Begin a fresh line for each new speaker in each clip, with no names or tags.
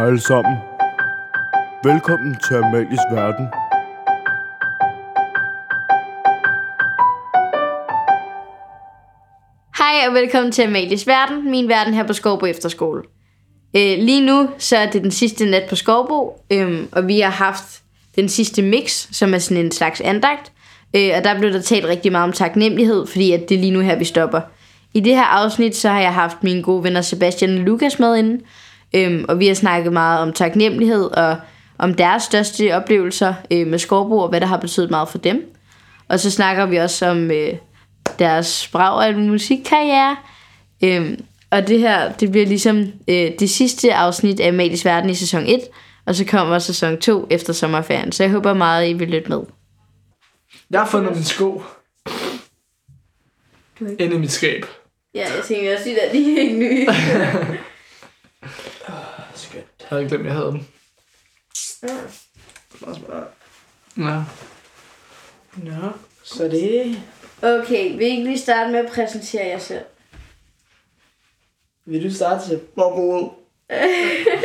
Hej alle sammen. Velkommen til Amalies Verden.
Hej og velkommen til Amalies Verden, min verden her på Skovbo Efterskole. Øh, lige nu så er det den sidste nat på Skovbo, øhm, og vi har haft den sidste mix, som er sådan en slags andagt. Øh, og der blev der talt rigtig meget om taknemmelighed, fordi at det er lige nu her, vi stopper. I det her afsnit, så har jeg haft mine gode venner Sebastian og Lukas med inde, øhm, og vi har snakket meget om taknemmelighed og om deres største oplevelser øh, med Skovbo, og hvad der har betydet meget for dem. Og så snakker vi også om øh, deres brag af musikkarriere. Øhm, og det her, det bliver ligesom øh, det sidste afsnit af Magisk Verden i sæson 1, og så kommer sæson 2 efter sommerferien. Så jeg håber meget, I vil lytte med.
Jeg har fundet min sko inde i mit skab.
Ja, jeg tænker også, at de er ikke nye.
Jeg havde glemt, jeg havde dem. Ja.
Nå, så det...
Okay, vil I ikke lige starte med at præsentere jer selv?
Vil du starte til?
Bubble.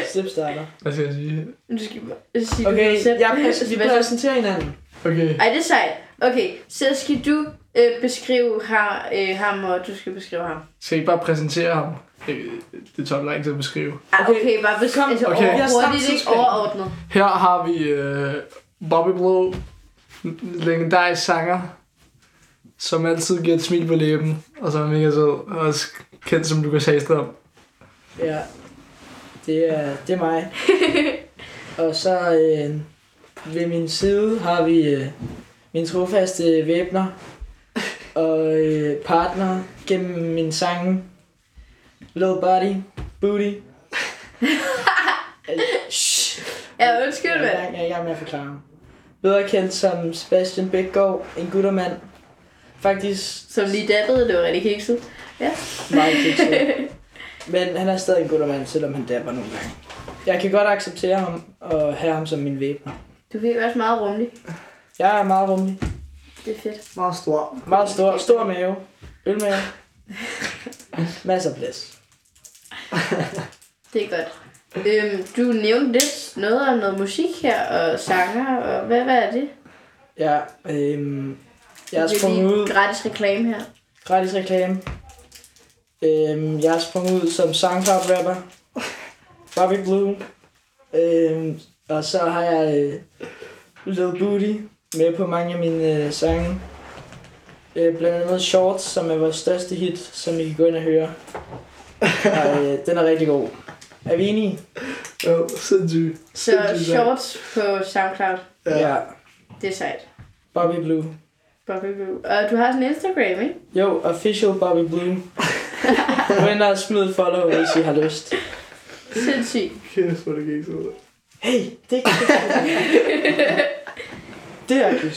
Step starter.
Hvad skal jeg sige?
Du skal bare sige
Okay,
selv.
jeg præs- vi
Hvad-
præsenterer hinanden.
Okay.
Ej, det er sejt. Okay, så skal du øh, beskrive ham, øh, ham, og du skal beskrive ham.
Skal jeg ikke bare præsentere ham? Det, det tager lang tid at beskrive.
Ah,
Okay,
okay, bare beskrive
kom.
altså,
Okay.
hurtigt, ikke overordnet.
Her har vi øh, Bobby Blue, legendarisk sanger, som altid giver et smil på læben, og som er mega sød, og også kendt som Lukas Hagstrøm.
Ja, det er, det er mig. og så øh, ved min side har vi øh, min trofaste væbner og øh, partner gennem min sang Little Body, Booty. Shh.
Ja, undskyld,
Jeg
mand.
gang, jeg er i gang med at forklare. Bedre kendt som Sebastian Bækgaard, en guttermand. Faktisk
Som lige dabbede, det var rigtig kikset. Ja.
meget kikset. Men han er stadig en guttermand, selvom han dabber nogle gange. Jeg kan godt acceptere ham og have ham som min væbner.
Du virker også meget rummelig.
Jeg er meget rummelig.
Det er fedt.
Meget stor.
Meget stor, stor mave. Ølmave. Masser af plads.
Det er godt. Øhm, du nævnte lidt noget om noget musik her, og sanger, og hvad, hvad er det?
Ja, øhm, jeg har
er
sprunget ud.
gratis reklame her.
Gratis reklame. Øhm, jeg har sprunget ud som SoundCloud-rapper. Bobby Blue. Øhm, og så har jeg øh, Lil Booty med på mange af mine øh, sange. Øh, blandt andet Shorts, som er vores største hit, som I kan gå ind og høre. Og, øh, den er rigtig god. Er vi enige?
Jo, sindssygt.
Så
Sindssygt
shorts på SoundCloud,
Ja.
ja.
det er sejt.
Bobby Blue.
Bobby Blue. Og du har sådan en Instagram, ikke?
Jo, official Bobby Blue. Gå ind og smid follow, hvis I har lyst.
Sindssygt.
Kæft, hvor det gik så.
Hey, det er Det er ikke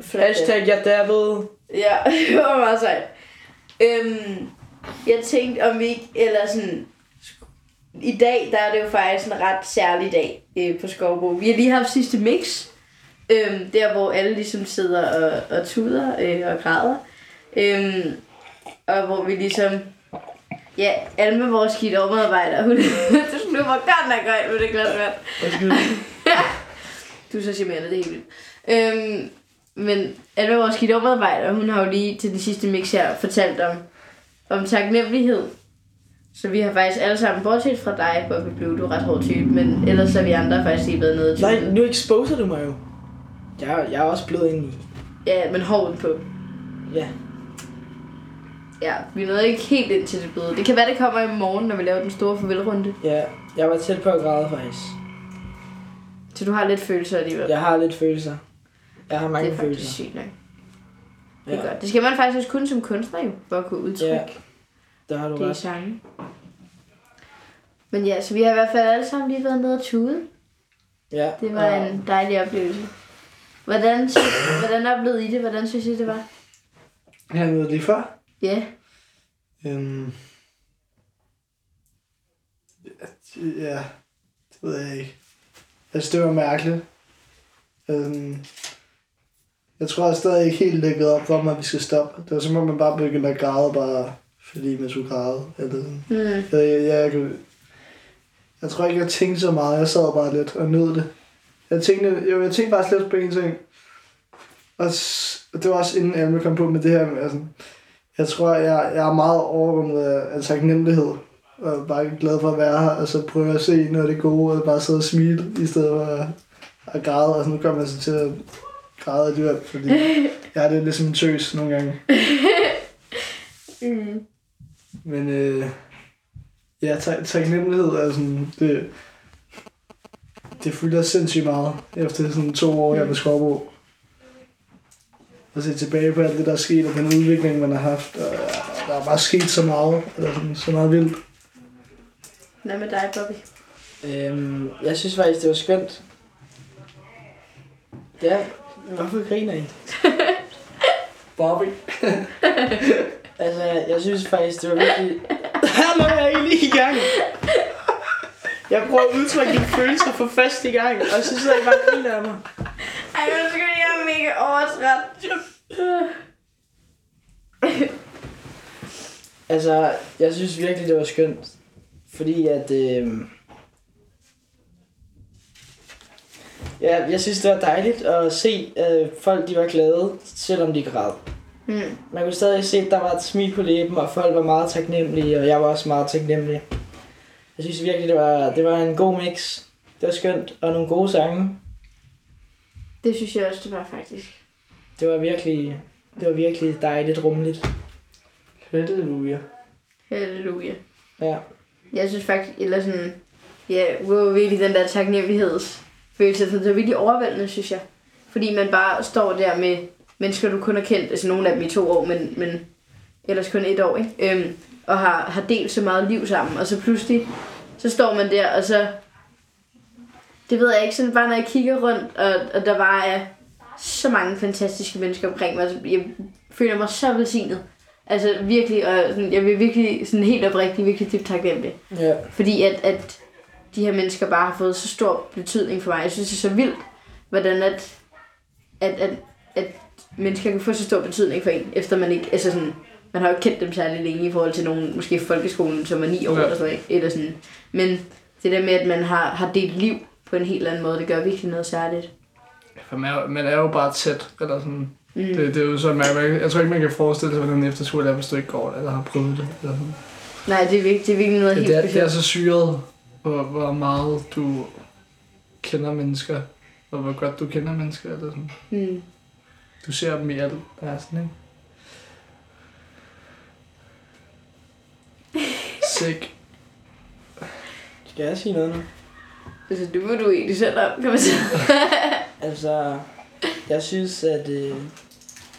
Flot.
Hashtag jeg derved.
Ja, det var meget sejt. Øhm, jeg tænkte, om vi ikke, eller sådan, i dag, der er det jo faktisk en ret særlig dag øh, på Skovbo. Vi har lige haft sidste mix, øhm, der hvor alle ligesom sidder og, og tuder øh, og græder. Øhm, og hvor vi ligesom, ja, alle med vores skidt medarbejdere, hun, du slupper godt nok godt med det glas vand.
Undskyld.
Du er så charmerende, det er helt vildt. Øhm, men alle vores medarbejder, hun har jo lige til den sidste mix her fortalt om, om taknemmelighed. Så vi har faktisk alle sammen, bortset fra dig, Bobby Blue, du er ret hård type, men ellers har vi andre faktisk været nede til.
Nej, nu exposer du mig jo. Jeg, jeg er også blevet ind i.
Ja, men hården på.
Ja.
Ja, vi nåede ikke helt ind til det bløde. Det kan være, det kommer i morgen, når vi laver den store farvelrunde.
Ja, jeg var tæt på at græde faktisk.
Så du har lidt følelser alligevel.
Jeg har lidt følelser. Jeg har mange
det er faktisk
følelser.
sygt nok. Det er
Ja.
godt. Det skal man faktisk også kunne som kunstner jo, for at kunne udtrykke.
Ja, der har du
Det er
ret.
sange. Men ja, så vi har i hvert fald alle sammen lige været nede og tude.
Ja,
Det var
og
en dejlig oplevelse. Hvordan, sy- hvordan oplevede I det? Hvordan synes I, det var?
Jeg har noget lige før.
Ja.
Øhm, ja, det ved jeg ikke. Synes, det var mærkeligt. Øhm, jeg tror jeg stadig ikke helt lægget op for mig, at vi skal stoppe. Det var som om, man bare begyndte at græde, bare fordi man skulle græde. Eller sådan.
Mm.
Jeg, jeg, jeg, Jeg tror ikke, jeg tænkte så meget. Jeg sad bare lidt og nød det. Jeg tænkte, jo, jeg tænkte faktisk lidt på en ting. Og s- det var også inden Alme kom på med det her med, altså, jeg tror, jeg, jeg er meget overrummet af, af taknemmelighed. Og bare glad for at være her, og så prøve at se noget af det gode, og bare sidde og smile, i stedet for at, at græde. Og så nu kommer jeg så til at græde alligevel, fordi jeg er lidt ligesom en tøs nogle gange.
Mm.
Men øh, ja, tak- taknemmelighed er sådan, det, det fylder sindssygt meget efter sådan to år, jeg er på Skorbo. At se tilbage på alt det, der er sket, og den udvikling, man har haft. Og, ja, der er bare sket så meget, eller sådan, så meget vildt.
Hvad med dig, Bobby?
Øhm, jeg synes faktisk, det var skønt. Ja, hvorfor griner I?
Bobby.
Altså, jeg synes faktisk, det var virkelig... Hallo, jeg er egentlig i gang. Jeg prøver at udtrykke mine følelser for første gang, og så sidder jeg bare og griner af mig.
Ej, undskyld, jeg er mega overtræt.
Altså, jeg synes virkelig, det var skønt. Fordi at... Øh... Ja, jeg synes, det var dejligt at se, at folk de var glade, selvom de græd.
Mm.
Man kunne stadig se, at der var et smil på læben, og folk var meget taknemmelige, og jeg var også meget taknemmelig. Jeg synes virkelig, det var, det var en god mix. Det var skønt, og nogle gode sange.
Det synes jeg også, det var faktisk.
Det var virkelig, det var virkelig dejligt rummeligt.
Halleluja.
Halleluja.
Ja.
Jeg synes faktisk, eller sådan, ja, wow, virkelig den der taknemmelighedsfølelse, sådan, det var virkelig overvældende, synes jeg. Fordi man bare står der med mennesker, du kun har kendt, altså nogle af dem i to år, men, men ellers kun et år, ikke? Øhm, og har, har delt så meget liv sammen, og så pludselig, så står man der, og så, det ved jeg ikke, sådan bare når jeg kigger rundt, og, og der bare er så mange fantastiske mennesker omkring mig, altså, jeg føler mig så velsignet. Altså virkelig, og sådan, jeg vil virkelig sådan helt oprigtigt, virkelig dybt taknemmelig.
Ja.
Fordi at, at de her mennesker bare har fået så stor betydning for mig. Jeg synes, det er så vildt, hvordan at, at, at, at mennesker kan få så stor betydning for en, efter man ikke, altså sådan, man har jo kendt dem særlig længe i forhold til nogen, måske folkeskolen, som er ni år
Ja.
ja. eller sådan noget, eller sådan. Men det der med, at man har, har delt liv på en helt anden måde, det gør virkelig noget særligt.
For man er, man er jo bare tæt, eller sådan.
Mm.
Det, det er jo sådan, man, man, jeg tror ikke, man kan forestille sig, hvordan en efterskole er, hvis du ikke går eller har prøvet det. Eller sådan.
Nej, det er virkelig, det er virkelig noget
Det,
helt
det, er, det er
specielt.
så syret, hvor, hvor meget du kender mennesker, og hvor godt du kender mennesker. Eller sådan.
Mm.
Du ser dem i alt, der er sådan, ikke? Sick.
Skal jeg sige noget nu?
Altså, det må du egentlig selv om, kan man sige.
Altså, jeg synes, at øh,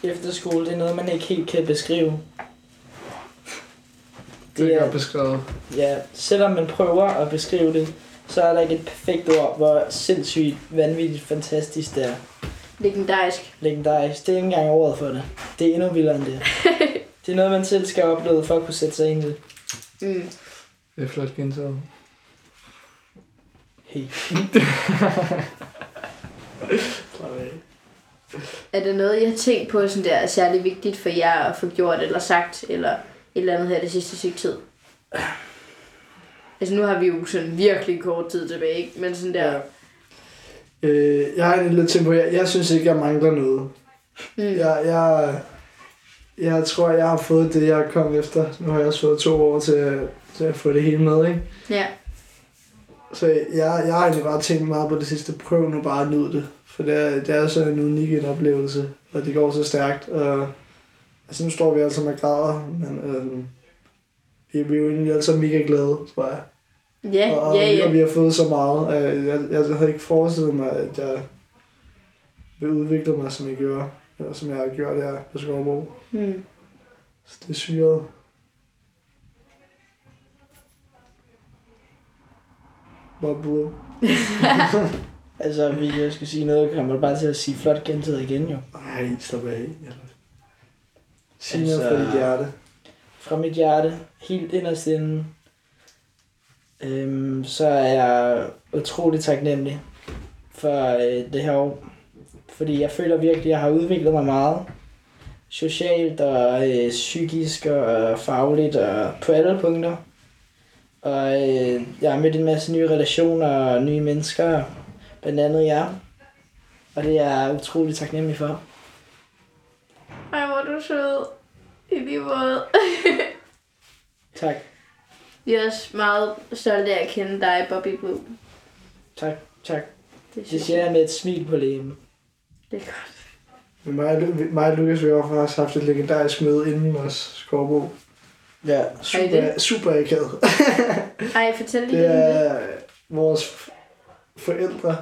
efterskole, det er noget, man ikke helt kan beskrive.
Det
Det
er godt beskrevet.
ja, selvom man prøver at beskrive det, så er der ikke et perfekt ord, hvor sindssygt, vanvittigt, fantastisk det er.
Legendarisk.
Legendarisk. Det er ikke engang ordet for det. Det er endnu vildere end det. det er noget, man selv skal opleve for at kunne sætte sig ind i det.
Mm.
Det er flot gentaget.
Hey.
Er det noget, I har tænkt på, sådan der, er særlig vigtigt for jer at få gjort eller sagt, eller et eller andet her det sidste stykke tid? Altså nu har vi jo sådan virkelig kort tid tilbage, ikke? Men sådan der...
Ja. Øh, jeg har egentlig lidt tænkt på, jeg, synes ikke, jeg mangler noget.
Mm.
Jeg, jeg, jeg tror, jeg har fået det, jeg kom efter. Nu har jeg også fået to år til, til at få det hele med, ikke?
ja.
Så jeg, jeg har egentlig bare tænkt meget på det sidste. Prøv nu bare at nyde det. For det er, det er så en unik en oplevelse, og det går så stærkt. Og, altså nu står vi altså med græder, men øhm, vi, vi er jo egentlig sammen mega glade, tror jeg.
Ja,
og,
ja,
og
ja.
vi har fået så meget. Jeg, jeg, jeg havde ikke forestillet mig, at jeg vil udvikle mig, som jeg gjorde. Eller som jeg har gjort her på Skovbo.
Mm.
Så det er syret. Bob Blue.
Altså, hvis jeg skulle sige noget, kommer du bare til at sige flot gentaget igen, jo.
Ej, slap af. Sig
Altså-
noget fra dit hjerte.
Fra mit hjerte, helt inderst inde, øhm, så er jeg utrolig taknemmelig for øh, det her år. Fordi jeg føler virkelig, at jeg har udviklet mig meget. Socialt og øh, psykisk og fagligt og på alle punkter. Og øh, jeg har mødt en masse nye relationer og nye mennesker, blandt andet jer. Og det er jeg utrolig taknemmelig for.
Ej, hvor du sød. I lige måde.
Tak.
Vi er også meget stolte af at kende dig, Bobby Blue.
Tak, tak.
Det,
Det siger jeg med et smil på læben.
Det er godt.
Men mig, mig og Lukas, vi har faktisk haft et legendarisk møde inden vores skovbo.
Ja.
Super, super akavet.
Ej, fortæl lige
Det er vores forældre,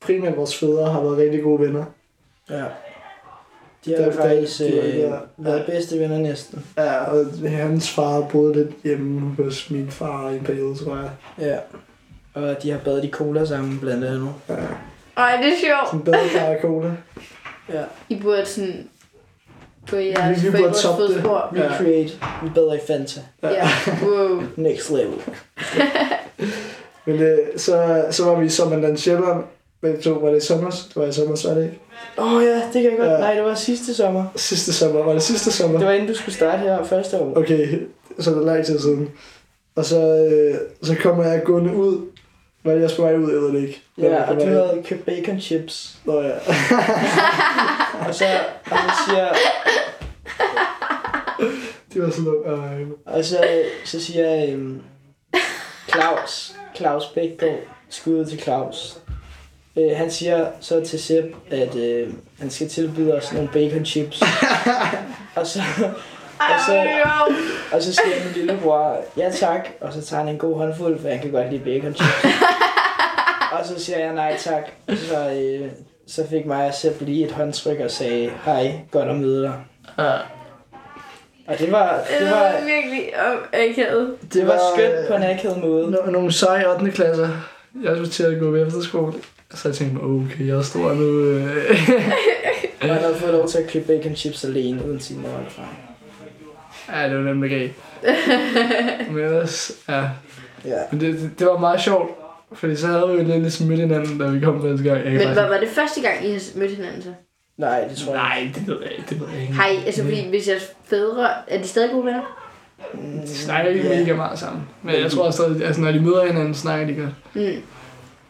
primært vores fædre, har været rigtig gode venner.
Ja. De
der-
faktisk øh,
ja.
været bedste venner næsten.
Ja, og hans far boede lidt hjemme hos min far i en periode, tror jeg.
Ja. Og de har badet i cola sammen blandt andet.
Ja,
Ej, det er sjovt.
sådan badekar og cola.
Ja.
I burde sådan i jeres
Vi- vi burde toppe det.
fodspor.
Ja.
Recreate. Vi bader i Fanta.
Ja, wow.
Next level.
Men øh, så, så var vi i Sommerland Sjælland. Begge to var det i sommer. Det var i sommer, så er det ikke?
Åh oh, ja, det kan jeg godt.
Ja.
Nej, det var sidste sommer.
Sidste sommer. Var det sidste sommer?
Det var inden du skulle starte her første år.
Okay, så er det lang tid siden. Og så, øh, så kommer jeg gående ud. Var jeg på vej ud, jeg ved det ikke. Var
Ja, og du havde købt bacon chips.
Nå ja.
Og så, og så siger,
Det var sådan noget. Øh,
og så, så siger jeg, øhm, Claus, Claus Bækgaard, skud til Claus. Øh, han siger så til Sepp, at øh, han skal tilbyde os nogle bacon chips. og så, og så, og så siger min lillebror, ja tak, og så tager han en god håndfuld, for han kan godt lide bacon chips. og så siger jeg nej tak, så, øh, så fik mig og Sepp lige et håndtryk og sagde, hej, godt at møde dig.
Ja.
Og det var,
Det
det
var
var,
virkelig om akavet.
det var
var,
skønt
øh,
på en akavet måde.
no- nogle seje 8. klasser. Jeg skulle til at gå på efterskole. Så jeg tænkte mig, okay, jeg er stor nu.
Og han havde fået lov til at købe bacon chips alene, uden sin mor eller far.
ja, det var der gav. Men ellers, ja.
Ja.
Men det, det, det, var meget sjovt. Fordi så havde vi jo lidt ligesom mødt hinanden, da vi kom første gang. Jeg
Men
faktisk-
var, var det første gang, I har mødt hinanden så?
Nej, det tror jeg
Nej, det ved jeg ikke. Det ved jeg ikke.
I, altså fordi hvis jeres fædre, er de stadig gode venner?
De snakker ikke
Ja.
mega meget sammen. Men jeg tror også, at altså, når de møder hinanden, snakker de godt.
Mm.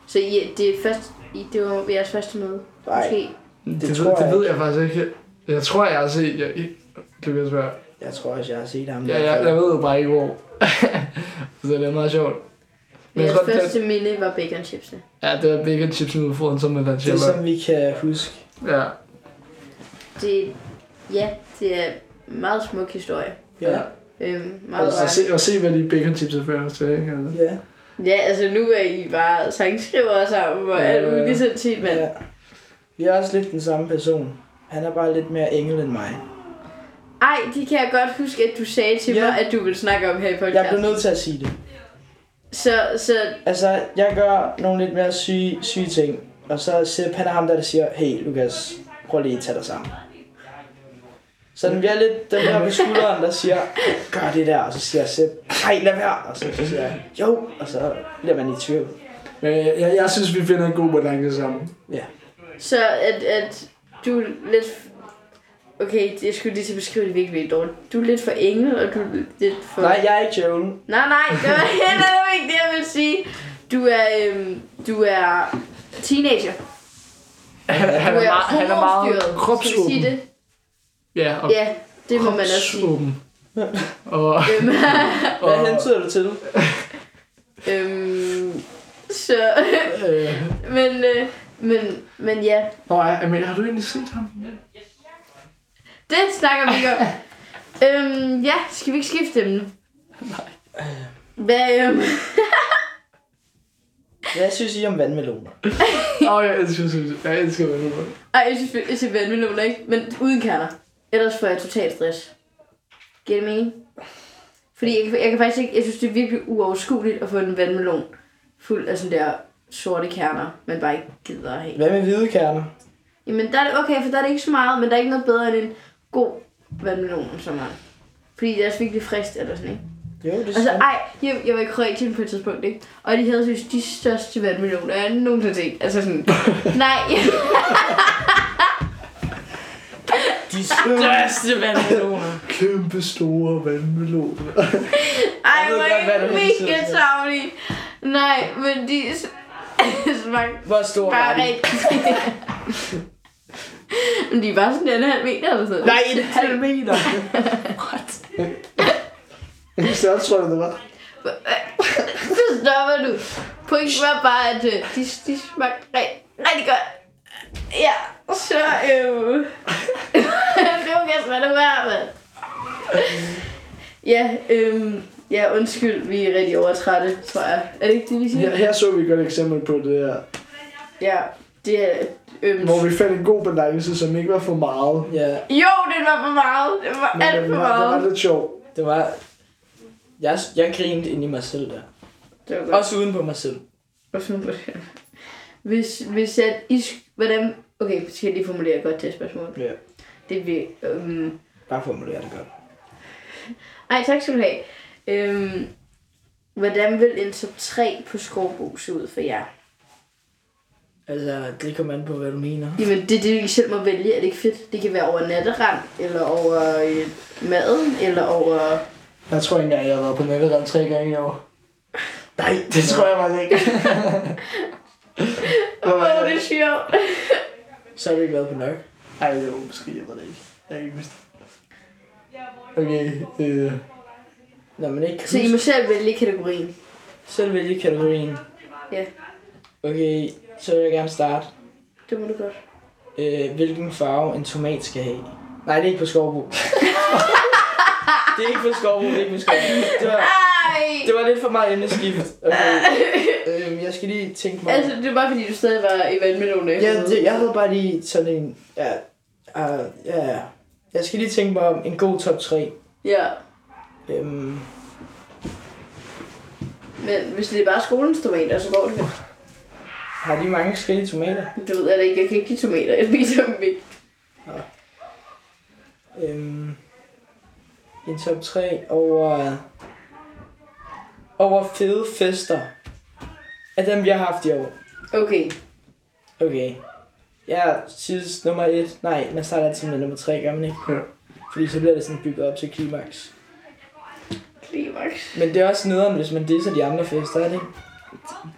Så I, det, er først, I, det var jeres første møde?
Nej.
Måske?
Det,
Det
det,
tror
ved,
jeg
det ved jeg faktisk ikke. Jeg tror, jeg har set... Jeg, jeg, det kan være.
Jeg tror også, jeg har set ham.
Ja, jeg, jeg ved jo bare ikke, hvor. så det er meget sjovt. Men
Jeres
tror, det,
første minde var bacon chipsene.
ja, det var bacon chips ude foran, som med
Det er som vi kan huske.
Ja.
Det, ja, det er en meget smuk historie.
Ja.
Øhm, meget
Altså,
rørende.
se, at se, hvad de bacon chips er før til, ikke? Altså.
Ja.
Ja, altså nu er I bare sangskrivere sammen og alt
Ja.
muligt sådan set, men
ja. Vi er også lidt den samme person. Han er bare lidt mere engel end mig.
ej, det kan jeg godt huske, at du sagde til
Ja.
mig, at du ville snakke om her i
Jeg blev
podcasten.
nødt til at sige det.
Så, så
Altså, jeg gør nogle lidt mere syge, syge ting. Og så Sepp, han er ham der, der siger, hey Lukas, prøv lige at tage dig sammen. Så den bliver lidt den der på skulderen, der siger, gør det der. Og så siger Sepp, nej lad være. Og så, så siger jeg, jo. Og så bliver man i tvivl.
Men jeg, jeg, jeg synes, vi finder en god balance sammen.
Ja.
Så at, at du er lidt... Okay, jeg skulle lige til at beskrive det virkelig, virkelig dårligt. Du er lidt for engel, og du er lidt for...
Nej, jeg er ikke djævlen.
nej, nej det var heller ikke det, jeg vil sige. Du er, øhm, du er teenager.
Han, han,
Du
er,
er
meget, han er meget
hormonstyret. Skal vi sige
kropsåben.
det?
Ja, og
Ja, det må man også sige.
Og,
Hvad hentyder du til?
øhm, så,
øh,
men, øh, men, men ja,
Nå, men har du egentlig set ham?
det snakker vi ikke om. øhm, ja, skal vi ikke skifte emne? Nej. Hvad, øhm,
Hvad synes I om vandmeloner?
Åh, oh, jeg elsker, synes, jeg elsker nu.
ej, jeg synes, jeg synes vandmeloner, ikke? Men uden kerner. Ellers får jeg total stress. Giver det mening? Fordi jeg, jeg kan faktisk ikke, jeg synes, det er virkelig uoverskueligt at få en vandmelon fuld af sådan der sorte kerner, man bare ikke gider at have.
Hvad med hvide kerner?
Jamen, der er det okay, for der er det ikke så meget, men der er ikke noget bedre end en god vandmelon, som er. Fordi det er også virkelig frist, eller sådan, ikke?
Jo, det er
Altså, ej, jeg, jeg var i Kroatien på et tidspunkt, ikke? Og de havde synes de største vandmeloner, jeg nogensinde set. Altså sådan, nej.
De største vandmeloner.
Kæmpe store vandmeloner.
Ej, hvor er
du
det mega tavlige. Nej, men de smagte
Hvor stor var de?
Men de var sådan en halv meter eller sådan
Nej, en halv meter.
En størrelse, tror jeg, det var.
Så stopper du. Pointen var bare, at øh, de, de smagte rigtig, rigtig godt. Ja, så øh... det var ganske hvad det var, mand. Ja, øh, ja, undskyld, vi er rigtig overtrætte, tror jeg. Er det ikke det, vi siger?
Her, her så vi et godt eksempel på det her.
Ja, det er... Øh,
Hvor vi fandt en god balance, som ikke var for meget.
Ja,
Jo, det var for meget. Det var
Men
alt
det
for
var, det var
meget.
lidt sjovt.
det var... Jeg, jeg grinede ind i mig selv der.
Det var godt.
Også uden på mig selv.
Også nu på det. Hvis, hvis at I... Hvordan... Okay, skal jeg lige formulere et godt testspørgsmål.
Ja.
Det vil... Øhm,
Bare formulere det godt.
ej, tak skal du have. Øhm, hvordan vil en top 3 på Skovbo se ud for jer?
Altså, det kommer an på, hvad du mener.
Jamen, det er det, I selv må vælge. Er det ikke fedt? Det kan være over natterand, eller over øh, maden, eller over...
Jeg tror ikke engang, jeg har været på nettet tre gange i år.
Nej,
Det tror jeg faktisk ikke.
Åh, oh, det sjovt.
Så har ikke været på nok.
Ej, det var måske, jeg ved det ikke. Jeg kan ikke huske. Okay, øh,
Når man ikke
Så I må selv vælge kategorien.
selv vælge kategorien.
Ja.
Okay, så vil jeg gerne starte.
Det må du godt.
Øh, hvilken farve en tomat skal have. Nej, det er ikke på skovbo. det er ikke på skovbo, det er ikke på skovbo. Det var,
Ej!
det var lidt for meget emneskift. Okay. Jeg skal lige tænke mig...
Altså, det er bare fordi, du stadig var i vandmelone.
Ja, det, jeg havde bare lige sådan en... Ja, uh, ja, jeg skal lige tænke mig om en god top 3.
Ja.
Øhm,
Men hvis det er bare skolens tomater, så går det jo.
har de mange forskellige tomater?
Det ved jeg da ikke. Jeg kan ikke lide tomater. Jeg spiser dem ikke.
Øhm, en top 3 over... Over fede fester. Af dem, vi har haft i år.
Okay.
Okay. Jeg synes nummer 1... Nej, man starter altid med nummer 3, gør man ikke?
Ja.
Fordi så bliver det sådan bygget op til klimaks.
Klimaks.
Men det er også nederen, hvis man disser de andre fester, er det ikke?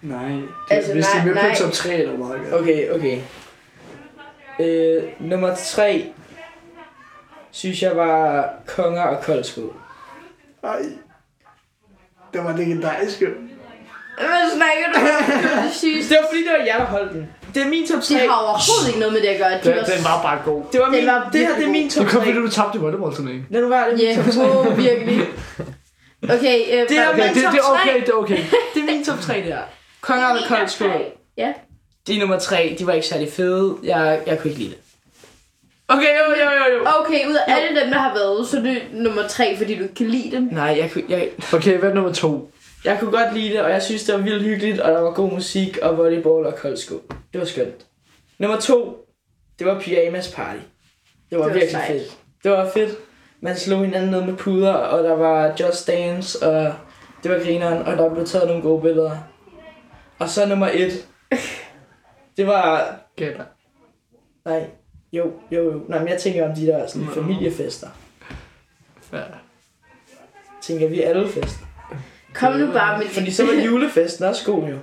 nej. Det,
Altså,
hvis
nej,
de er med
nej.
på top 3, eller meget godt.
Okay, okay. Øh, nummer 3 synes jeg var Konger og Koldskål.
Ej. Det var legendarisk, jo.
Hvad snakker du om? Det er det.
Det var fordi, det var jer, der holdt den. Det er min top 3.
Det har overhovedet ikke noget med det at gøre. De
Den,
var
den var bare god.
Det var
Den
min,
var
det her, det er min
Det
top
kom
3.
fordi, du tabte i volleyballturneringen.
Lad nu være, det er min top 3.
wow, virkelig. Okay, øh,
Det er
hvad-
min
det,
top
det er
3.
okay, det er okay.
Det er min top 3, det her. Konger og Koldskål.
Ja.
De nummer 3, de var ikke særlig fede. Jeg, jeg kunne ikke lide det. Okay, jo, jo, jo, jo.
Okay, ud af alle dem, der har været, så er det nummer tre, fordi du ikke kan lide dem.
Nej, jeg kunne, jeg,
Okay, hvad er nummer to?
Jeg kunne godt lide det, og jeg synes, det var vildt hyggeligt, og der var god musik, og volleyball og koldsko. Det var skønt. Nummer 2, det var pyjamas party. Det var,
Det var
virkelig
sejt.
fedt. Det var fedt. Man slog hinanden ned med puder, og der var Just Dance, og det var grineren, og der blev taget nogle gode billeder. Og så nummer 1, det var
Gætter.
Nej, jo, jo, jo. Nej, men jeg tænker om de der sådan, familiefester.
Ja.
Tænker vi alle fester.
Kom nu bare med
Fordi så var julefesten også god jo.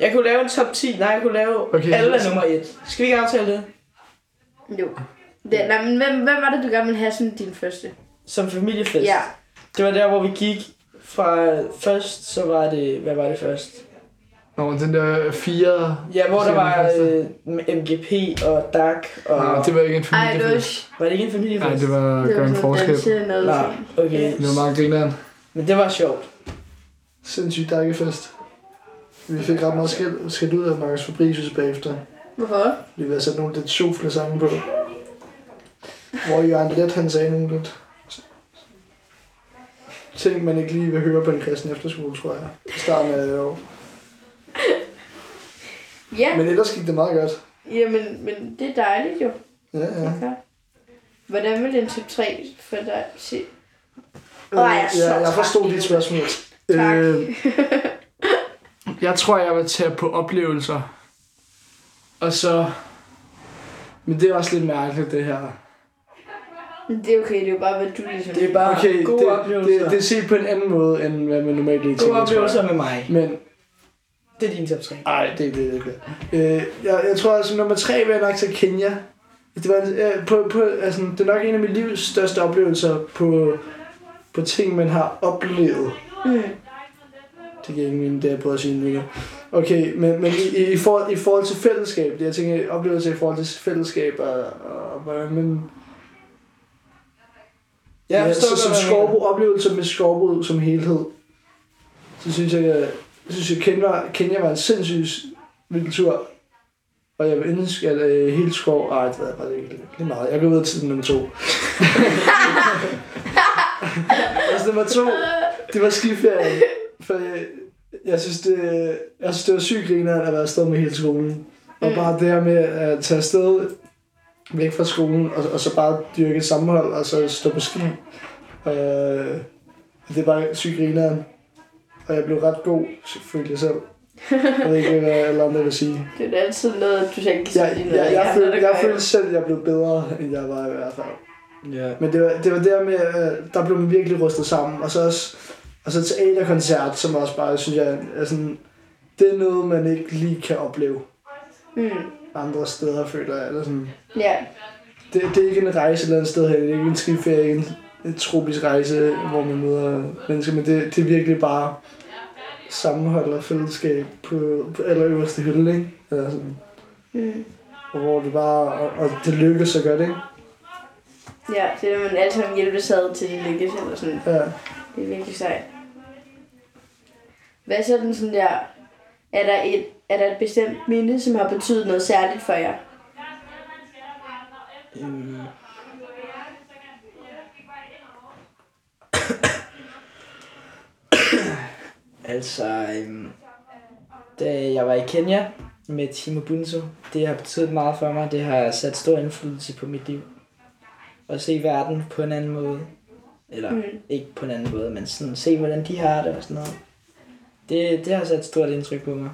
Jeg kunne lave en top 10. Nej, jeg kunne lave Okay. alle af nummer 1. Skal vi ikke aftale det?
Jo. Det, nej, men hvem, hvem var det, du gerne ville have som din første?
Som familiefest.
Ja.
Det var der, hvor vi gik fra først, så var det, hvad var det først?
Nå, den der fire...
Ja, hvor der var øh, MGP og DAC. Og...
Nej, det var ikke en
Ej,
familiefest.
det
Var det ikke en familiefest?
Nej, det var
var, det
gør en forskel.
Nej, okay.
Det var meget grineren.
Men det var sjovt.
Sindssygt fest. Vi fik ret meget skæld, skæld ud af Marcus Fabricius bagefter.
Hvorfor?
Vi havde sat nogle lidt sjofle sammen på. Hvor Jørgen Let, han sagde nogle lidt ting, man ikke lige vil høre på en kristen efterskole, tror jeg. I starten af år.
Ja,
Men ellers gik det meget godt.
jamen, men det er dejligt jo.
Ja, ja.
Okay. Hvordan vil den top 3 for dig se?
Øh,
jeg
ja, jeg forstod dit spørgsmål.
Tak.
Øh, jeg tror, jeg vil tage på oplevelser. Og så... Men det er også lidt mærkeligt, det her.
Men Det er okay, det er jo bare, hvad du ligesom...
Det er bare
Okay,
gode
det,
oplevelser.
det, det er set på en anden måde, end hvad man normalt lige
gode
tænker, tror
oplevelser med mig.
Men
Det er din top 3.
Nej, det, det, det, det. Øh, jeg, jeg tror, altså, nummer tre vil jeg nok til Kenya. Det, var, øh, på, på, altså, det er nok en af mit livs største oplevelser på, på ting, man har oplevet.
Mm.
Det giver ikke mening, det jeg prøver at sige nu. Okay, men, men i, i, forhold, i forhold til fællesskab, det jeg tænker oplevelser i forhold til fællesskab og, og hvordan man...
Jeg
Ja, så, som skovbrug, oplevelser med skovbrud som helhed, så synes jeg, jeg synes jeg Kenya, Kenya var en sindssygt vild tur. Og jeg vil ønske, at øh, hele skov... Ej, det var det ikke lige meget. Jeg går videre til nummer to. altså, nummer to, det var skiferie. For jeg, jeg, synes, det, jeg synes, det var sygt griner at være afsted med hele skolen. Og bare det her med at tage afsted væk fra skolen, og, og så bare dyrke sammenhold, og så stå på ski. Øh, det er bare sygt grineren. Og jeg blev ret god, følte jeg selv. Jeg ved ikke, hvad alle andre vil sige.
Det er altid noget, du selv kan
Jeg, jeg, jeg, jeg, følte, jeg følte selv, at jeg blev bedre, end jeg var i hvert fald.
Ja.
Men det var, det var der med, øh, der blev man virkelig rystet sammen. Og så også, og så teaterkoncert, som også bare, synes jeg, er sådan, det er noget, man ikke lige kan opleve
Mm.
andre steder, føler jeg. Eller sådan.
Ja.
Det, det er ikke en rejse et eller andet sted her. Det er ikke en skiferie, en, en tropisk rejse, hvor man møder mennesker. Men det, det er virkelig bare sammenhold og fællesskab på, på allerøverste hylde, ikke? Eller sådan.
Mm.
Og hvor det bare, og, og det lykkes så godt, ikke?
Ja, det er, at man alle sammen hjælpes ad til det lykkes, eller sådan.
Ja.
Det er virkelig sejt. Hvad er sådan sådan der... Er der, et, er der et bestemt minde, som har betydet noget særligt for jer?
Øhm. altså, øhm, da jeg var i Kenya med Team Ubuntu, det har betydet meget for mig. Det har sat stor indflydelse på mit liv. At se verden på en anden måde. Eller
mm.
ikke på en anden måde, men sådan se, hvordan de har det og sådan noget. Det, det har sat stort indtryk på mig.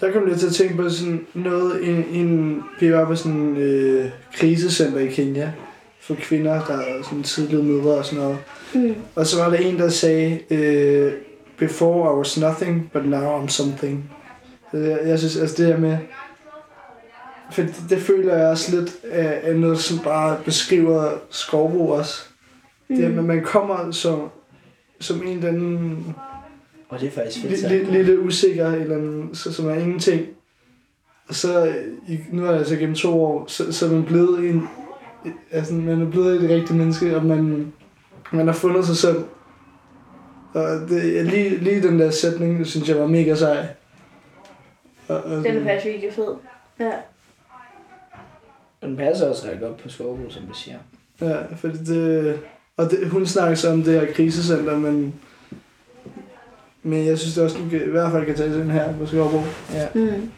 Der kom jeg til at tænke på sådan noget, en, en, vi var på sådan en øh, krisecenter i Kenya for kvinder, der er sådan tidlige mødre og sådan noget.
Mm.
Og så var der en, der sagde, øh, before I was nothing, but now I'm something. Så jeg, jeg synes, altså det her med, for det, det føler jeg også lidt af, af noget, som bare beskriver skovbrug også. Mm. Det er, at man kommer som, som en eller anden
Og det er faktisk fedt
lidt,
sagt.
lidt, lidt usikker, eller en, så, som er ingenting. Og så, i, nu er jeg altså gennem to år, så, så er man blevet en, altså, man er blevet et rigtigt menneske, og man, man har fundet sig selv. Og det, lige, lige den der sætning, synes jeg var mega sej. Og, og,
Den er faktisk virkelig fed. Ja.
Den passer også ret godt på skovbrug, som du siger.
Ja, for det, og det, hun snakker så om det her krisecenter, men, men jeg synes det også, du kan, i hvert fald kan tage den her på Skovbro.
Ja.
Mm.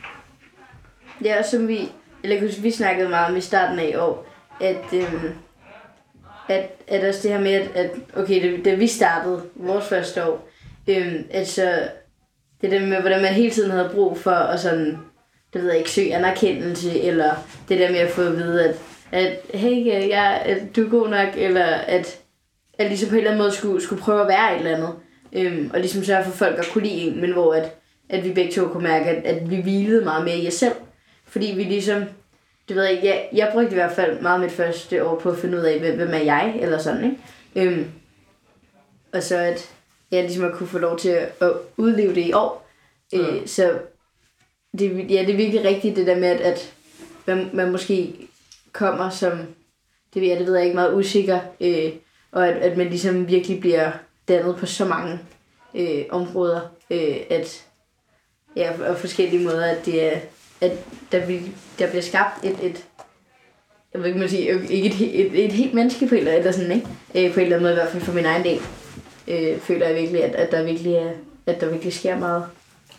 Det er også som vi, eller huske, vi snakkede meget om i starten af i år, at, øhm, at, at også det her med, at, at okay, da, da vi startede vores første år, øhm, altså det der med, hvordan man hele tiden havde brug for at sådan, det ved jeg ikke, søge anerkendelse, eller det der med at få at vide, at, at hey, jeg, at du er god nok, eller at, at ligesom på en eller anden måde skulle, skulle prøve at være et eller andet, øhm, og ligesom sørge for folk at kunne lide en, men hvor at, at vi begge to kunne mærke, at, at vi hvilede meget mere i os selv. Fordi vi ligesom, det ved jeg ikke, jeg, jeg brugte i hvert fald meget mit første år på at finde ud af, hvem, hvem er jeg, eller sådan, ikke? Øhm, og så at jeg ligesom at kunne få lov til at, at udleve det i år. Ja. Øh, så det, ja, det er virkelig rigtigt, det der med, at, at man, man måske kommer som, det ved jeg, det ved jeg ikke, meget usikker, øh, og at, at man ligesom virkelig bliver dannet på så mange øh, områder, øh, at ja, og forskellige måder, at det er, at der, vil, der bliver skabt et, et jeg ved ikke, man sige, ikke et, et, et helt menneske på en eller eller sådan, ikke? Øh, på en eller anden måde, i hvert fald for min egen del, øh, føler jeg virkelig, at, at der virkelig er, at der virkelig sker meget.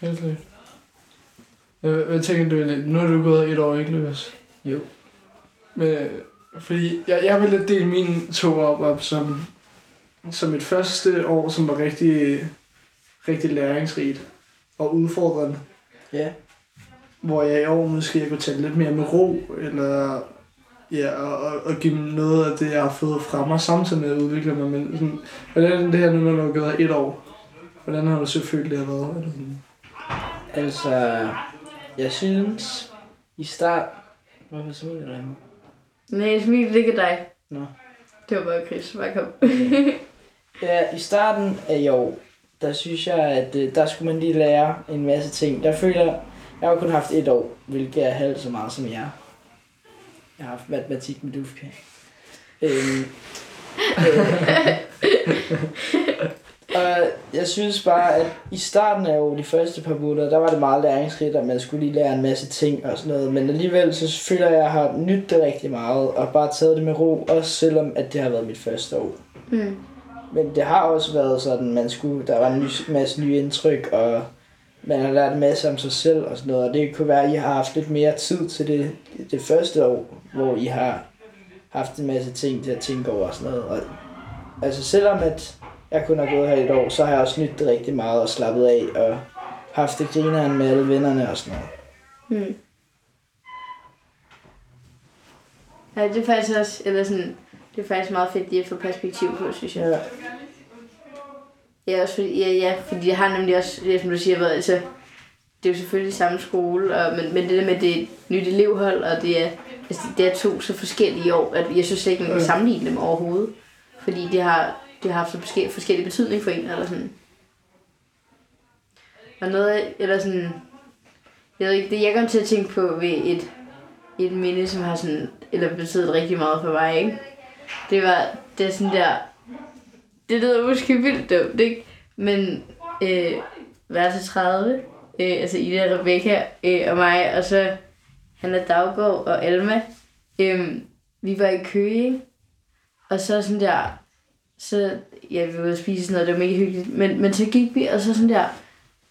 Helt sikkert. Hvad, hvad tænker du egentlig? Nu har du gået et år, ikke Lukas?
Jo.
Men, øh, fordi jeg, jeg ville dele mine to op, op som, som et første år, som var rigtig, rigtig læringsrigt og udfordrende.
Ja.
Hvor jeg i år måske kunne tage lidt mere med ro, eller Ja, og, og, og give dem noget af det, jeg har fået fra mig, samtidig med at udvikle mig. Men sådan, hvordan er det her nu, når du har gået et år? Hvordan har du så det har været? Er det sådan,
Altså, jeg synes, i start... Hvorfor smiler du mig?
Nej, smil, det ikke dig.
Nå.
Det var bare Chris. Bare kom.
Ja, i starten af i år, der synes jeg, at øh, der skulle man lige lære en masse ting. Der føler jeg, jeg har kun haft et år, hvilket er halvt så meget som jer. Jeg har haft matematik med Dufka. Øhm, øh, og jeg synes bare, at i starten af jo de første par måneder, der var det meget læringsrigt, at man skulle lige lære en masse ting og sådan noget. Men alligevel så føler jeg, at jeg har nydt det rigtig meget, og bare taget det med ro, også selvom at det har været mit første år.
Mm.
Men det har også været sådan, man skulle, der var en ny, masse nye indtryk, og man har lært en masse om sig selv og sådan noget. Og det kunne være, at I har haft lidt mere tid til det, det første år, hvor I har haft en masse ting til at tænke over og sådan noget. Og, altså selvom at jeg kun har gået her i et år, så har jeg også det rigtig meget og slappet af og haft det grineren med alle vennerne og sådan noget.
Mm. Ja, det er faktisk også, eller sådan, det er faktisk meget fedt lige at få perspektiv på, synes jeg.
Ja.
Ja, også fordi, ja, ja, fordi jeg har nemlig også, det, som du siger, været, altså, det er jo selvfølgelig samme skole, og, men, men det der med det et nyt elevhold, og det er, altså, det er to så forskellige år, at jeg synes slet ikke, man kan
Ja.
sammenligne dem overhovedet. Fordi det har, det har haft så forskellige, forskellige betydning for en, eller sådan. Og noget af, eller sådan, jeg ved ikke, det jeg kom til at tænke på ved et, et minde, som har sådan, eller betydet rigtig meget for mig, ikke? Det var, det er sådan der, det lyder måske vildt dumt, ikke? Men øh, værelse 30, øh, altså Ida, Rebecca øh, og mig, og så Hanna Daggaard og Alma, øh, vi var i Køge, ikke? Og så sådan der, så, ja, vi var ude at spise sådan noget, det var mega hyggeligt, men, men så gik vi, og så sådan der,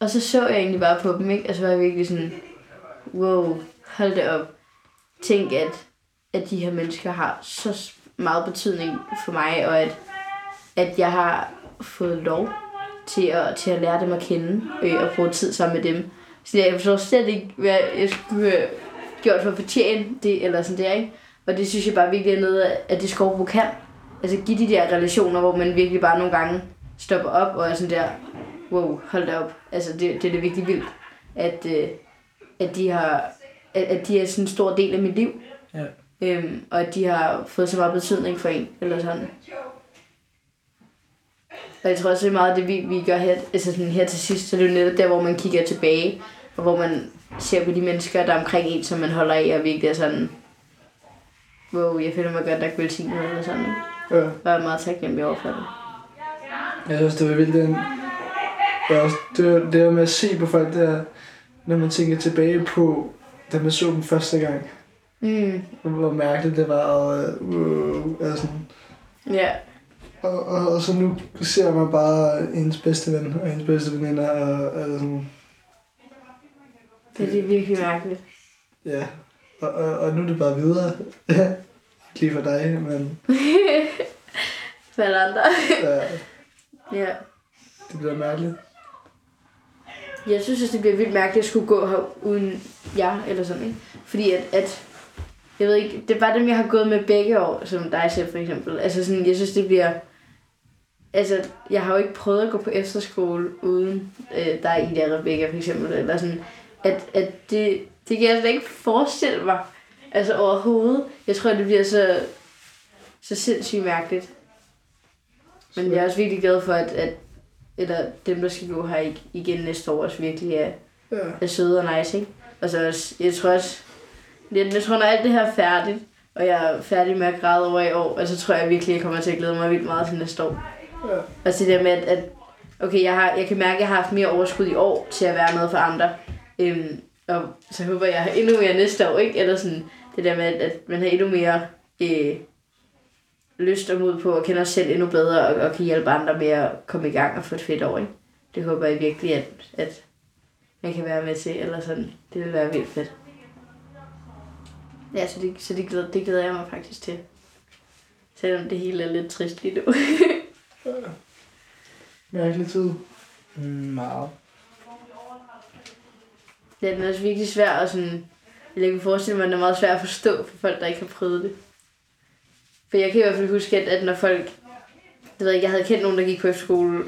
og så så jeg egentlig bare på dem, ikke? Og så var jeg virkelig sådan, wow, hold det op. Tænk, at, at de her mennesker har så meget betydning for mig, og at, at jeg har fået lov til at, til at lære dem at kende øh, og bruge tid sammen med dem. Så jeg forstår slet ikke, hvad jeg skulle have gjort for at fortjene det, eller sådan der, ikke? Og det synes jeg bare virkelig er noget, at det skovbrug kan. Altså give de der relationer, hvor man virkelig bare nogle gange stopper op og er sådan der, wow, hold da op. Altså det, det er det virkelig vildt, at, øh, at, de har, at, at de er sådan en stor del af mit liv.
Ja.
Øhm, og at de har fået så meget betydning for en, eller sådan. Og jeg tror også, det er meget det, vi, vi gør her, altså sådan her til sidst, så det er jo netop der, hvor man kigger tilbage, og hvor man ser på de mennesker, der er omkring en, som man holder af, og virkelig er sådan, wow, jeg føler mig godt nok velsignet, eller sådan. ikke?
Ja.
Og jeg er meget taknemmelig over for det.
Jeg synes, det var vildt. Den, ja, også, det, var, det var med at se på folk der, når man tænker tilbage på, da man så dem første gang.
Mm,
og Hvor mærkeligt det var, og øh, uh, altså,
ja,
og, og, og, så nu ser man bare ens bedste ven og ens bedste veninder, og, og sådan,
det, det er virkelig mærkeligt.
ja. Og, og, og nu er det bare videre. Lige for dig, men
For alle andre.
ja,
ja.
det bliver mærkeligt.
Jeg synes også, det bliver vildt mærkeligt at skulle gå her uden jer, eller sådan, ikke? Fordi at, at jeg ved ikke, det er bare dem, jeg har gået med begge år, som dig selv for eksempel. Altså sådan, jeg synes, det bliver... Altså, jeg har jo ikke prøvet at gå på efterskole uden øh, dig, Ida og Rebecca for eksempel, eller sådan, at, at det, det kan jeg slet ikke forestille mig, altså overhovedet. Jeg tror, det bliver så, så sindssygt mærkeligt. Men jeg er også virkelig glad for, at, at eller dem, der skal gå her ig- igen næste år, også virkelig er,
Ja.
er søde og nice, ikke? Og så også, jeg tror også, jeg, jeg tror, når alt det her er færdigt, og jeg er færdig med at græde over i år, og så tror jeg virkelig, jeg kommer til at glæde mig vildt meget til næste år.
Ja.
Altså det der med, at, at okay, jeg, har, jeg kan mærke, at jeg har haft mere overskud i år til at være noget for andre. Øhm, og så håber jeg, endnu mere næste år, ikke? Eller sådan det der med, at, man har endnu mere øh, lyst og mod på at kende os selv endnu bedre, og, og kan hjælpe andre med at komme i gang og få et fedt år, ikke? Det håber jeg virkelig, at, at jeg kan være med til, eller sådan. Det vil være vildt fedt. Ja, så det, så det, glæder, det glæder jeg mig faktisk til. Selvom det hele er lidt trist lige nu.
Mærkelig tid.
Mm, meget.
Ja, den er også virkelig svær at sådan jeg kan forestille mig, at det er meget svært at forstå for folk, der ikke har prøvet det. For jeg kan i hvert fald huske, at, at når folk... Jeg ved ikke, jeg havde kendt nogen, der gik på efterskole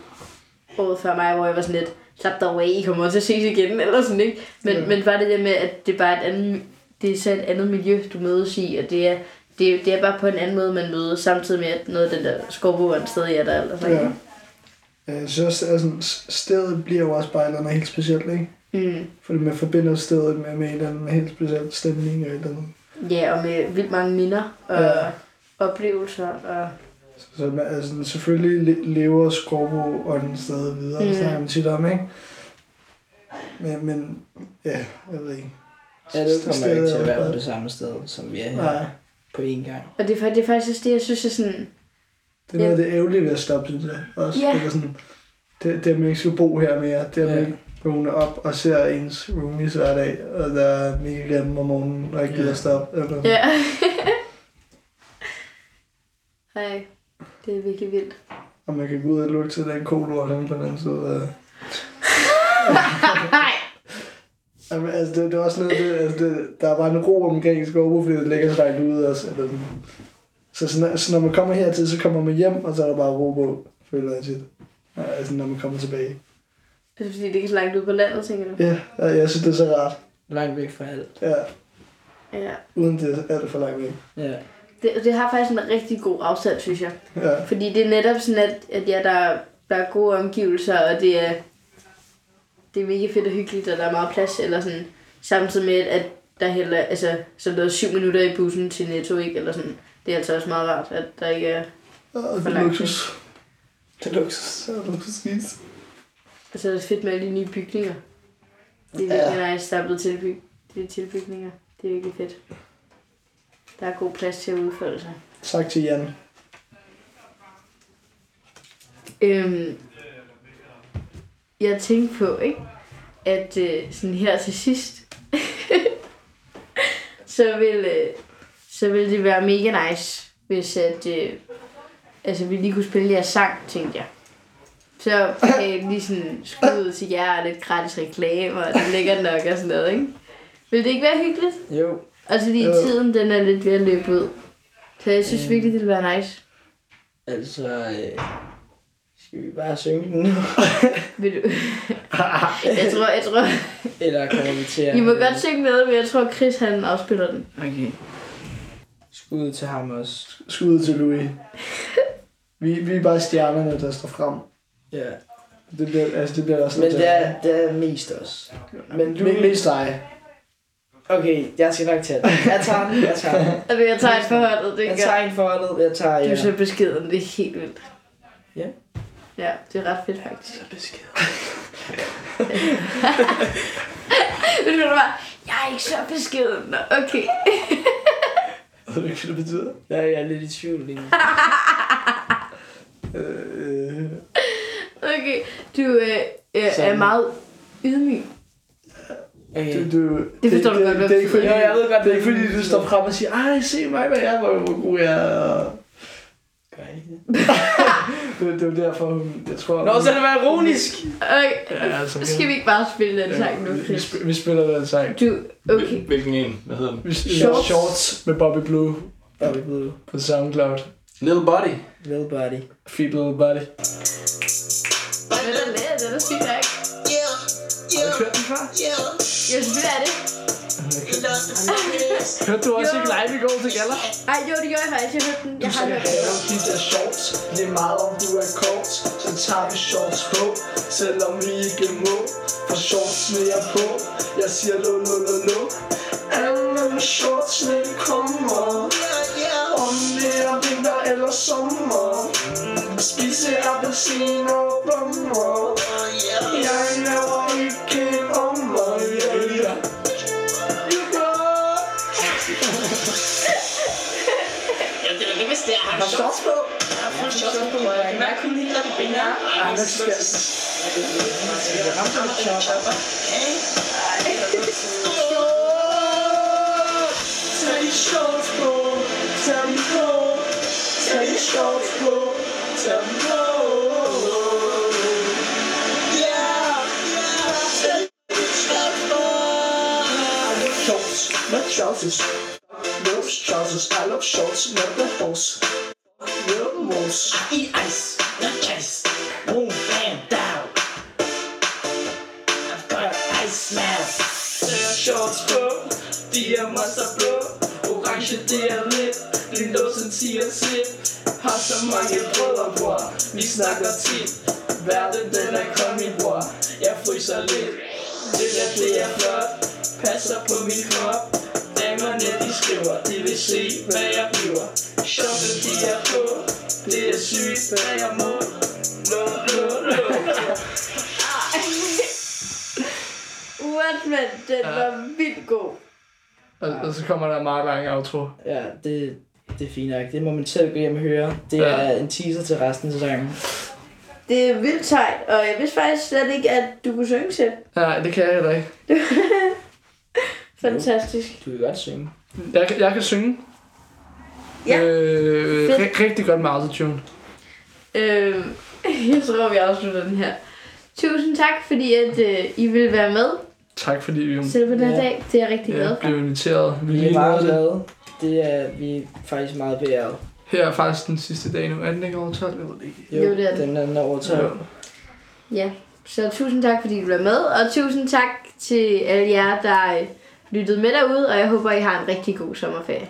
året før mig, hvor jeg var sådan lidt, slap dig away, I kommer til at ses igen, eller sådan, ikke? Men,
Ja.
men bare det der med, at det er bare et andet, det er så et andet miljø, du mødes i, og det er, det, er- det er bare på en anden måde, man mødes, samtidig med, at noget af den der skovbo er stadig er der, eller sådan,
Ja. Jeg synes også, at sådan, stedet bliver jo også bare et eller andet helt specielt, ikke?
Mm.
Fordi man forbinder stedet med, med en eller anden helt speciel stemning og et eller andet.
Ja, og med vildt mange minder og
Ja.
oplevelser. Og,
Så man, altså, selvfølgelig le- lever Skorbo ånden stadig videre, mm. Snakker man tit om, ikke? Men, men ja, jeg ved ikke.
Ja, det kommer
Stedet
ikke til at være på det samme sted, som vi er her
Nej,
på én gang.
og det, er, det er faktisk også det, jeg synes er sådan...
det er noget af det ærgerlige ved at stoppe, synes jeg. Også,
Ja.
det, er sådan, det, det, at man ikke skal bo her mere, det er, at man ikke vågner op og ser ens roomies hver dag, og der er mega glemme om morgenen, og ikke gider stoppe. Eller,
Ja. Hej. Det er virkelig vildt.
Og man kan gå ud og lukke til den kolort hen på den anden side af...
Nej.
Jamen, altså, det, det er også noget, det, altså, det, der er bare en ro omkring Skovbo, fordi det ligger så langt ude også. Eller, sådan. så, så, når, så når man kommer hertil, så kommer man hjem, og så er der bare ro på, føler jeg tit. Altså, når man kommer tilbage.
Det er fordi, det ikke er så langt ud på landet, tænker du?
Ja, ja, jeg synes, det er så rart.
Langt væk fra alt.
Ja,
Ja.
uden det er alt for langt væk.
Ja.
Det, det har faktisk en rigtig god afstand, synes jeg.
Ja,
Fordi det er netop sådan, at, at ja, der, der er gode omgivelser, og det er, det er mega fedt og hyggeligt, og der er meget plads, eller sådan, samtidig med, at der heller, altså, så der er syv minutter i bussen til Netto, ikke? Eller sådan. Det er altså også meget rart, at der ikke er,
og
For
det er
langt
luksus.
Det er luksus.
Det er luksusvis.
Og så er det fedt med alle de nye bygninger. Det er
Ja.
virkelig nice, der er blevet tilbyg, de tilbygninger. Det er virkelig fedt. Der er god plads til at udfolde sig.
Tak til Jan.
Øhm, jeg tænkte på, ikke? At øh, sådan her til sidst, så vil, øh, så vil det være mega nice, hvis at, øh, altså, vi lige kunne spille jeres sang, tænkte jeg. Så jeg lige sådan skud ud til jer og lidt gratis reklame, og det er lækkert nok og sådan noget, ikke? Vil det ikke være hyggeligt?
Jo.
Og fordi
Jo.
tiden, den er lidt ved at løbe ud. Så jeg synes virkelig, det vil være nice.
Altså, øh, skal vi bare synge den nu?
Vil du? jeg tror, jeg tror,
Eller kommer vi til at...
I må godt synge med, men jeg tror, Chris han afspiller den.
Okay. Skud til ham også.
Skud til Louis. Vi, vi er bare stjernerne, der står frem.
Ja.
Det bliver, altså, det bliver også
Men det er, det er mest os. Men Louis...
mest dig.
Okay, jeg skal nok tage den. Jeg tager den, jeg tager den.
Altså, jeg tager et forholdet, det
Jeg
gør.
tager en forholdet, jeg tager...
Du
Ja.
er så beskeden, det er helt vildt.
Ja.
Ja, det er ret fedt faktisk.
besked.
Men du bare, jeg er ikke så beskeden. Nå, Okay.
Ved du ikke, hvad det betyder?
Ja, jeg er lidt i tvivl lige nu.
Øh,
Okay, du øh, øh, er
Sådan.
meget ydmyg.
Okay.
du, du,
Det forstår du godt,
det,
hvad
det, er ikke fordi,
Jo, jeg ved godt,
det er ikke fordi, du står frem og siger, ej, se mig, hvad jeg er, hvor, hvor god jeg er.
Gør jeg ikke det?
Det, det er jo derfor, hun, jeg tror...
Nå, så er det var ironisk.
Okay,
Ja, altså,
skal vi ikke bare spille den sang nu,
vi,
Chris?
sp- vi spiller den sang.
Du, okay.
Hvilken en? Hvad hedder den?
Vi,
Shorts.
shorts. Shorts med Bobby Blue
Bobby Blue.
på SoundCloud.
Little Body.
Little Buddy.
Feed Little Body.
Den er let, den er sygt nok.
Har du hørt den før?
Jo, selvfølgelig er det.
Hørte du også ikke live i går til Gala?
Ej, jo, det gjorde jeg faktisk. Jeg hørte den. Jeg har hørt den.
have de der shorts Det er meget om du er kort Så tager vi shorts på Selvom vi ikke må For shortsene er på Jeg siger lo lo lo lo Alle med shortsene dem på Tag de shorts på, tag dem på Yeah, yeah Tag de shorts på Shorts, hvad? Celsius. Love trousers, I love shorts, not the horse. Love
I ice, not chase. Boom, bam, down. I've got ice smash.
Ser shorts på, de er monster blå Orange, det er lidt, din låsen siger sit Har så mange brødre, bror, vi snakker tit Verden, den er kommet, bror, jeg fryser lidt Det der, det er flot, passer på min krop Damerne, de skriver, de vil se, hvad jeg bliver Shorten, de er på, det er sygt, hvad jeg må Lå, lå, lå
What, man? Den
Ja.
var vildt god.
og, og så kommer der en meget lang outro
Ja, det, det er fint nok. Det må man selv gå hjem og høre. Det
Ja.
er en teaser til resten af sæsonen.
Det er vildt sejt, og jeg vidste faktisk slet ikke, at du kunne synge selv.
Nej, det kan jeg heller ikke
Fantastisk.
Du kan godt synge.
Jeg, kan- jeg kan synge.
Ja.
Øh, ri- rigtig godt med autotune.
Øhm, jeg tror, vi afslutter den her. Tusind tak, fordi at, øh, I vil være med
Tak fordi vi
selv på den her
Ja.
dag. Det er jeg rigtig glad
ja,
for.
blev inviteret. Vi
Vi er
lige
meget
nåede det.
glade. Det er vi er faktisk meget beæret.
Her er faktisk den sidste dag nu. Er den ikke over 12? Jeg ved det ikke.
Jo, det er den.
Den er over 12.
Ja, så tusind tak, fordi I være med. Og tusind tak til alle jer, der øh, lyttede med derude. Og jeg håber, I har en rigtig god sommerferie.